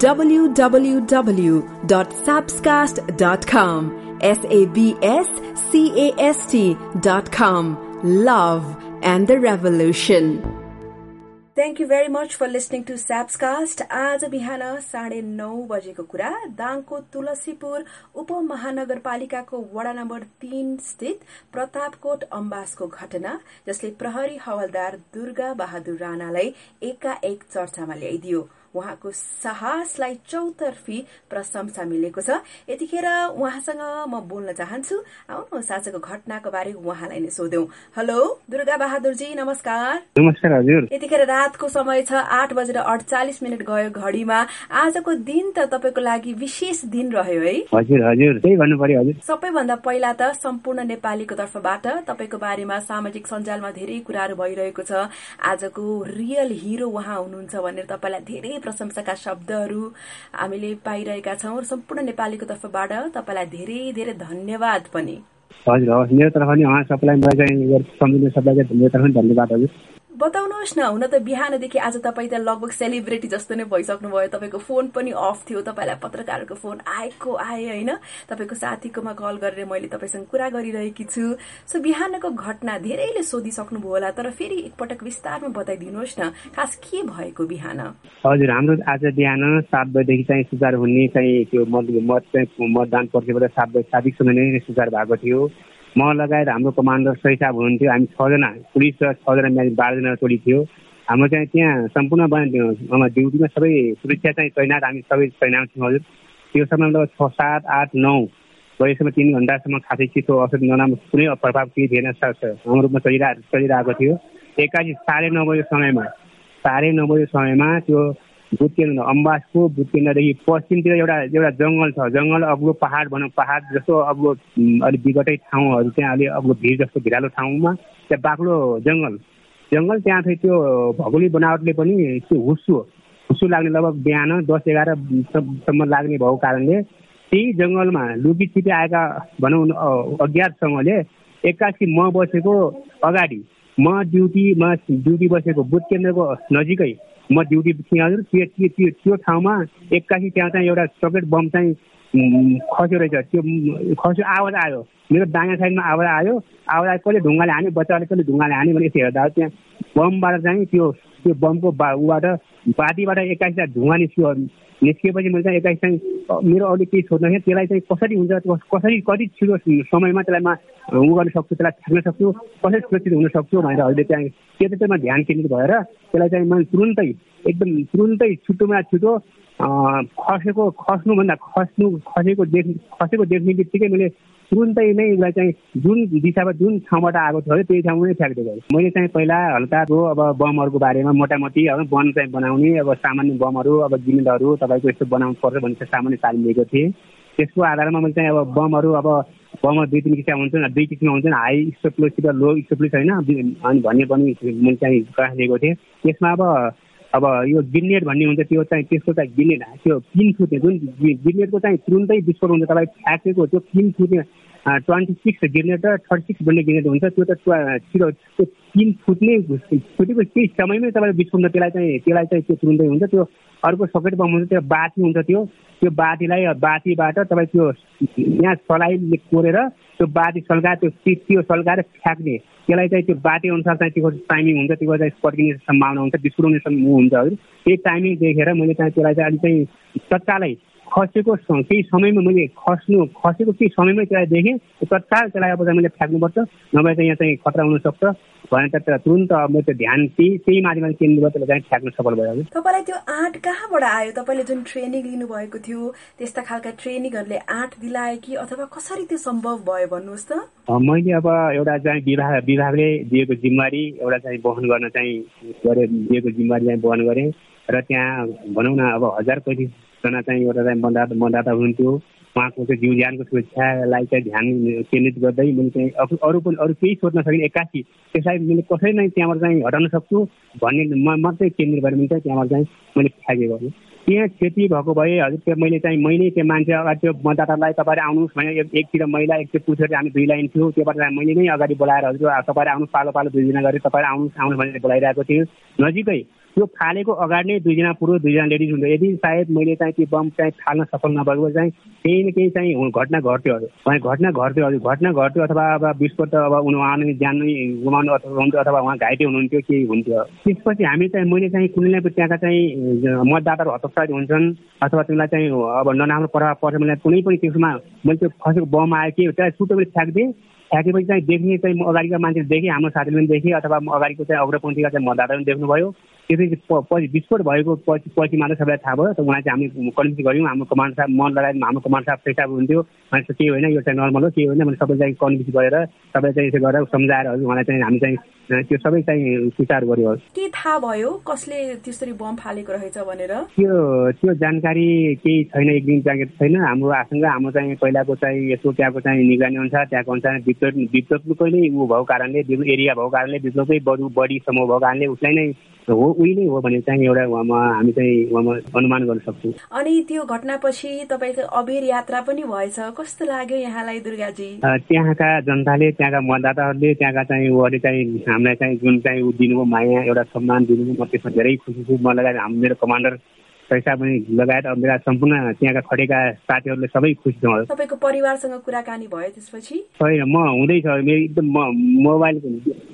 www.sabscast.com. S A B S C A S T.com. Love and the Revolution. Thank you very much for listening to Snapcast आज बिहान साढे नौ बजेको कुरा दाङको तुलसीपुर उपमहानगरपालिकाको वडा नम्बर तीन स्थित प्रतापकोट अम्बासको घटना जसले प्रहरी हवलदार दुर्गा बहादुर राणालाई एकाएक चर्चामा ल्याइदियो उहाँको साहसलाई चौतर्फी प्रशंसा मिलेको छ। यतिखेर उहाँसँग म बोल्न चाहन्छु। आउनुहोस् आजको घटनाको बारे उहाँलाई नै सोध्यौं हेलो दुर्गा बहादुरजी नमस्कार। नमस्कार हजुर। यतिखेर रातको समय छ आठ बजेर अडचालिस मिनट गयो घडीमा। आजको दिन त तपाईँको लागि विशेष दिन रह्यो है। हजुर हजुर। त्यही भन्नु पर्यो हजुर। सबैभन्दा पहिला त सम्पूर्ण नेपालीको तर्फबाट तपाईँको बारेमा सामाजिक सञ्जालमा धेरै कुराहरू भइरहेको छ। आजको रियल हिरो उहाँ हुनुहुन्छ भनेर तपाईँलाई धेरै प्रशंसाका शब्दहरू हामीले पाइरहेका छौँ र सम्पूर्ण नेपालीको तर्फबाट तपाईँलाई धेरै धेरै धन्यवाद पनि। हजुर हवस्। मेरो तर्फ पनि उहाँ सबैलाई मैले सम्झिने सबैलाई मेरो धन्यवाद हजुर बताउनुहोस् न हुन त बिहानदेखि आज तपाईँ त लगभग सेलिब्रेटी जस्तो नै भइसक्नु भयो तपाईँको फोन पनि अफ थियो तपाईँलाई पत्रकारको फोन आएको आए होइन? तपाईँको साथीकोमा कल गरेर मैले तपाईँसँग कुरा गरिरहेकी छु। सो बिहानको घटना धेरैले सोधिसक्नुभयो होला तर फेरि एकपटक विस्तारमा बताइदिनुहोस् न खास के भएको बिहान? हजुर हाम्रो आज बिहान सात बजीदेखि चाहिँ सुचार हुने चाहिँ त्यो मतदान पर्खेबाट सात बजी साबिकसम्म नै सुचार भएको थियो। म लगायत हाम्रो कमान्डर सही साहब हुनुहुन्थ्यो हामी छजना पुलिस र छजना बाह्रजना टोली थियो। हाम्रो चाहिँ त्यहाँ सम्पूर्ण ड्युटीमा सबै सुरक्षा चाहिँ तैनात हामी सबै तैनात थियौँ हजुर। त्यो समयमा छ सात आठ नौ बजीसम्म तिन घन्टासम्म खासै चिसो असर नराम्रो कुनै प्रभाव केही थिएन हाम्रो रूपमा चलिरह चलिरहेको थियो। एक्कासी साढे नौ बजी समयमा साढे नौ बजी समयमा त्यो बुथ केन्द्र अम्बासको बुथ केन्द्रदेखि पश्चिमतिर एउटा एउटा जङ्गल छ। जङ्गल अग्लो पहाड भनौँ पहाड जस्तो अग्लो अलिक विगटै ठाउँहरू त्यहाँ अलिक अग्लो भिड जस्तो भिरालो ठाउँमा त्यहाँ बाक्लो जङ्गल। जङ्गल त्यहाँ चाहिँ त्यो भौगोलिक बनावटले पनि त्यो हुस्सु हुस्सु लाग्ने लगभग बिहान दस एघारसम्म लाग्ने भएको कारणले त्यही जङ्गलमा लुकी छिपी आएका भनौँ अज्ञातसँगले एक्कासी म बसेको अगाडि म ड्युटीमा ड्युटी बसेको बुथ केन्द्रको नजिकै म ड्युटी थिएँ हजुर त्यो त्यो त्यो ठाउँमा एक्कासी त्यहाँ चाहिँ एउटा चक्लेट बम चाहिँ खस्यो रहेछ। त्यो खस्यो आवाज आयो। मेरो दायाँ साइडमा आवाज आयो। आवाज आयो कसले ढुङ्गाले हान्यो बच्चाले कसले ढुङ्गाले हान्यो भने यसो हेर्दा त्यहाँ बमबाट चाहिँ त्यो त्यो बमको उबाट बाटीबाट एक्काइस धुवा निस्क्यो निस्किएपछि मैले चाहिँ एक्काइस चाहिँ मेरो अरू केही सोध्न थिएँ त्यसलाई चाहिँ कसरी हुन्छ कसरी कति छिटो समयमा त्यसलाई म उ गर्न सक्छु त्यसलाई छ्याक्न सक्छु कसरी सुरक्षित हुन सक्छु भनेर अहिले त्यहाँ त्यो चाहिँ म ध्यान केन्द्रित भएर त्यसलाई चाहिँ मैले तुरुन्तै एकदम तुरुन्तै छिटोमा छिटो खसेको खस्नुभन्दा खस्नु खसेको देख खसेको देख्ने बित्तिकै मैले तुरुन्तै नै उसलाई चाहिँ जुन दिशामा जुन ठाउँबाट आएको थियो त्यही ठाउँमा नै फ्याँक्दै मैले चाहिँ पहिला हल्काको अब बमहरूको बारेमा मोटामोटी अब वन चाहिँ बनाउने अब सामान्य बमहरू अब गिमिलहरू तपाईँको यस्तो बनाउनु पर्छ भन्ने चाहिँ सामान्य तालिम दिएको थिएँ। त्यसको आधारमा मैले चाहिँ अब बमहरू अब बमहरू दुई तिन किसिम हुन्छन् दुई किसिममा हुन्छन् हाई एक्सप्लोसिभ र लो एक्सप्लोसिभ होइन? अनि भन्ने पनि मैले चाहिँ क्लास दिएको थिएँ। त्यसमा अब अब यो गिनेट भन्ने हुन्छ त्यो चाहिँ त्यसको चाहिँ गिनेट त्यो पिन फुट्ने जुन गिनेटको चाहिँ तुरुन्तै विस्फोट हुन्छ। तपाईँ फ्याँकेको त्यो पिन फुट्ने ट्वेन्टी सिक्स गिनेट र थर्टी सिक्स भन्ने गिनेट हुन्छ त्यो त छिटो त्यो पिन फुट्ने फुटेको केही समयमै तपाईँले विस्फोट त्यसलाई चाहिँ त्यसलाई चाहिँ त्यो तुरुन्तै हुन्छ। त्यो अर्को सकेट बम हुन्छ त्यो बाती हुन्छ त्यो। त्यो बातीलाई बातीबाट तपाईँ त्यो यहाँ सलाई कोरेर त्यो बाती सल्काएर त्यो त्यो सल्काएर फ्याँक्ने। त्यसलाई चाहिँ त्यो बाटी अनुसार चाहिँ त्यो टाइमिङ हुन्छ त्यो चाहिँ पड्किने सम्भावना हुन्छ विस्फोट हुने हुन्छ हजुर। त्यही टाइमिङ देखेर मैले चाहिँ त्यसलाई चाहिँ अलिक चाहिँ तत्कालै खसेको केही समयमा मैले खस्नु खसेको केही समयमै त्यसलाई देखेँ तत्काल त्यसलाई अब मैले फ्याँक्नुपर्छ। नभए चाहिँ यहाँ चाहिँ खतरा हुनसक्छ। भनेर त तुरन्त अब त्यो ध्यान त्यही त्यही माथिमा केन्द्र त्यसलाई चाहिँ फ्याँक्न सफल भयो तपाईँलाई त्यो आँट कहाँबाट आयो? तपाईँले जुन ट्रेनिङ लिनुभएको थियो त्यस्ता खालका ट्रेनिङहरूले आँट दिलायो कि अथवा कसरी त्यो सम्भव भयो भन्नुहोस् त? मैले अब एउटा चाहिँ विभाग विभागले दिएको जिम्मेवारी एउटा चाहिँ वहन गर्न चाहिँ गरे दिएको जिम्मेवारी चाहिँ वहन गरेँ। र त्यहाँ भनौँ न अब हजार पैँतिसजना चाहिँ एउटा चाहिँ मतदाता मतदाता हुनुहुन्थ्यो। उहाँको चाहिँ जीव ज्यानको सुरक्षालाई चाहिँ ध्यान केन्द्रित गर्दै मैले चाहिँ अरू पनि अरू केही सोध्न सकिनँ एक्कासी त्यसलाई मैले कसरी नै त्यहाँबाट चाहिँ हटाउन सक्छु भन्ने मात्रै केन्द्रित भएर चाहिँ त्यहाँबाट चाहिँ मैले फ्याँके गरेँ। त्यहाँ क्षति भएको भए हजुर त्यो मैले चाहिँ मैले त्यो मान्छे अगाडि त्यो मतदातालाई तपाईँहरू आउनुहोस् भने एकतिर महिला एकतिर पुछेर हामी दुई लाइन थियो त्योबाट मैले नै अगाडि बोलाएर हजुर तपाईँहरू आउनुहोस् पालो पालो दुई दिन गरेर तपाईँहरू आउनुहोस् आउनुहोस् भनेर बोलाइरहेको थियो। नजिकै त्यो फालेको अगाडि नै दुईजना पुरुष दुईजना लेडिज हुन्थ्यो यदि सायद मैले चाहिँ त्यो बम चाहिँ फाल्न सफल नभएको चाहिँ केही न केही चाहिँ घटना घट्यो अरे। घटना घट्यो अरे। घटना घट्यो अथवा अब विस्फोट अब उहाँ नै ज्यान नै गुमाउनु अथवा हुन्थ्यो अथवा उहाँ घाइते हुनुहुन्थ्यो केही हुन्थ्यो। त्यसपछि हामी चाहिँ मैले चाहिँ कुनै त्यहाँका चाहिँ मतदाताहरू हतोत्साहित हुन्छन् अथवा तिमीलाई चाहिँ अब नराम्रो प्रभाव पर्छ मलाई कुनै पनि त्यसमा मैले त्यो फसेको बम आयो कि त्यसलाई छुट्टो मैले फ्याँकिदिएँ। फ्याँकेपछि चाहिँ देख्ने चाहिँ म अगाडिका मान्छेले देखेँ हाम्रो साथीले पनि देखेँ अथवा अगाडिको चाहिँ अग्रपन्थीका चाहिँ मतदाता पनि देख्नुभयो। त्यसपछि पछि विस्फोट भएको पछि पछि मात्रै सबैलाई थाहा भयो त उहाँ चाहिँ हामी कन्भिन्स गऱ्यौँ हाम्रो कमान्ड साहब मन लगायत हाम्रो कमान्ड साहब पेसाब हुन्थ्यो मान्छे केही होइन यो चाहिँ नर्मल हो केही होइन मैले सबै चाहिँ कन्भिन्स गरेर सबै चाहिँ यसो गरेर सम्झाएर उहाँलाई चाहिँ हामी चाहिँ त्यो सबै चाहिँ स्वीकार गर्यो। के थाहा भयो? कसले त्यसरी बम फालेको रहेछ भनेर? त्यो त्यो जानकारी केही छैन एक दिन जानकारी छैन। हाम्रो आसँग हाम्रो चाहिँ पहिलाको चाहिँ यसो त्यहाँको चाहिँ निगरानी अनुसार त्यहाँको अनुसार विद्युत विद्युतकै नै ऊ भएको कारणले एरिया भएको कारणले विद्युतकै बरु बढी समूह भएको कारणले उसलाई नै हो उही नै हो भने चाहिँ एउटा हामी चाहिँ अनुमान गर्न सक्छौँ। अनि त्यो घटनापछि तपाईँको अबेर यात्रा पनि भएछ। कस्तो लाग्यो यहाँलाई दुर्गाजी? त्यहाँका जनताले त्यहाँका मतदाताहरूले त्यहाँका चाहिँ उहाँले चाहिँ हामीलाई चाहिँ जुन चाहिँ ऊ दिनुभयो माया एउटा सम्मान दिनुभयो म त्यसमा धेरै खुसी छु। म लगायत हाम्रो मेरो कमान्डर पैसा पनि लगायत मेरा सम्पूर्ण त्यहाँका खटेका साथीहरूले सबै खुसी छ तपाईँको परिवारसँग कुराकानी भयो त्यसपछि? छैन म हुँदैछ मेरो एकदम म मोबाइल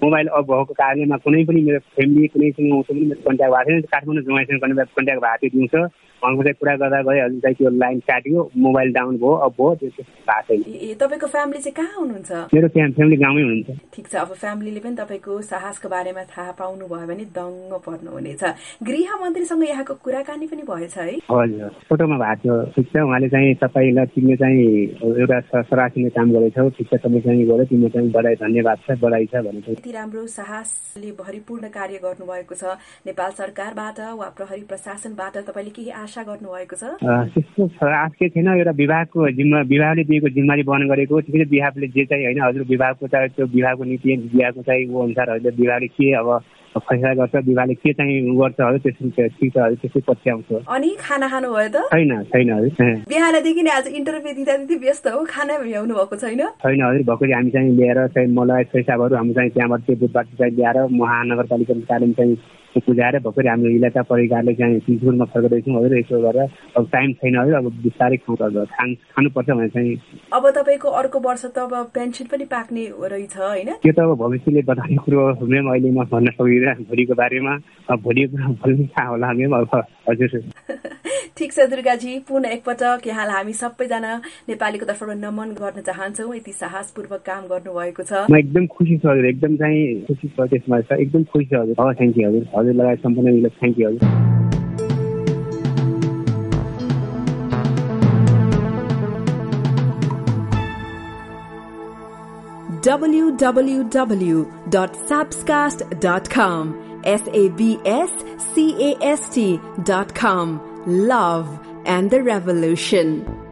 मोबाइल अफ भएको कारणले कुनै पनि मेरो फ्यामिली कुनैसँग उसँग मेरो कन्ट्याक्ट भएको छैन। काठमाडौँ जुमाइसँग कन्ट्याक्ट कन्ट्याक्ट भएको थियो दिउँसो। उहाँको चाहिँ कुरा गर्दा गए हजुर चाहिँ त्यो लाइन काट्यो मोबाइल डाउन भयो अब भयो त्यो भएको छैन तपाईँको फ्यामिली चाहिँ कहाँ हुनुहुन्छ? मेरो फ्यामिली गाउँमै हुनुहुन्छ। ठिक छ अब फ्यामिलीले पनि तपाईँको साहसको बारेमा थाहा पाउनु भयो भने दङ्ग पर्नुहुनेछ। गृह मन्त्रीसँग यहाँको कुराकानी पनि भएछ है? हजुर फोटोमा भएको थियो। ठिक छ उहाँले चाहिँ तपाईँलाई तिमीले चाहिँ एउटा सरासिने काम गरेछौ। ठिक छ तपाईँ चाहिँ गऱ्यो तिम्रो चाहिँ बधाई धन्यवाद छ बधाई छ भनेको। यति राम्रो साहसले भरिपूर्ण कार्य गर्नुभएको छ। नेपाल सरकारबाट वा प्रहरी प्रशासनबाट तपाईँले केही आशा गर्नुभएको छ? त्यस्तो आश के थिएन एउटा विभागको जिम्मा विभागले दिएको जिम्मेवारी वहन गरेको। ठिकै विभागले जे चाहिँ होइन हजुर विभागको चाहिँ त्यो विभागको नीति विभागको चाहिँ ऊ अनुसार हजुर विभागले के अब फैसला गर्छ विभागले के चाहिँ गर्छ हजुर त्यसरी ठिक छ हजुर त्यसै पछि आउँछ। अनि खाना खानु भयो त? छैन छैन हजुर बिहानदेखि नै आज इन्टरभ्यू दिँदा दिँदै व्यस्त हो खाना भ्याउनु भएको छैन? छैन हजुर भर्खरै हामी चाहिँ लिएर चाहिँ मलाई पैसाहरू हामी चाहिँ त्यहाँबाट त्यो बुधबाट चाहिँ ल्याएर महानगरपालिका चाहिँ बुझाएर भर्खरै हाम्रो इलाका परिकारले चाहिँ सिलगढीमा फर्काउँदैछौँ हजुर यसो गरेर अब टाइम छैन हजुर अब बिस्तारै खाउँ खान खानुपर्छ भने चाहिँ। अब तपाईँको अर्को वर्ष त अब पेन्सन पनि पाक्ने रहेछ होइन? त्यो त अब भविष्यले बताउने कुरो म्याम अहिले म भन्न सक्दिनँ भोलिको बारेमा। भोलिको कुरा भोलि थाहा होला म्याम अब हजुर। ठिक छ दुर्गाजी पुनः एकपटक यहाँलाई हामी सबैजना नेपालीको तर्फबाट नमन गर्न चाहन्छौँ। यति साहसपूर्वक काम गर्नुभएको छ। म एकदम खुसी छु हजुर एकदम चाहिँ खुसी छ त्यसमा। एकदम खुसी छ हजुर। थ्याङ्क यू हजुर। हजुर लगायत सम्पूर्ण थ्याङ्क यू हजुर। www.sabscast.com S A B S C A S T dot com love and the revolution.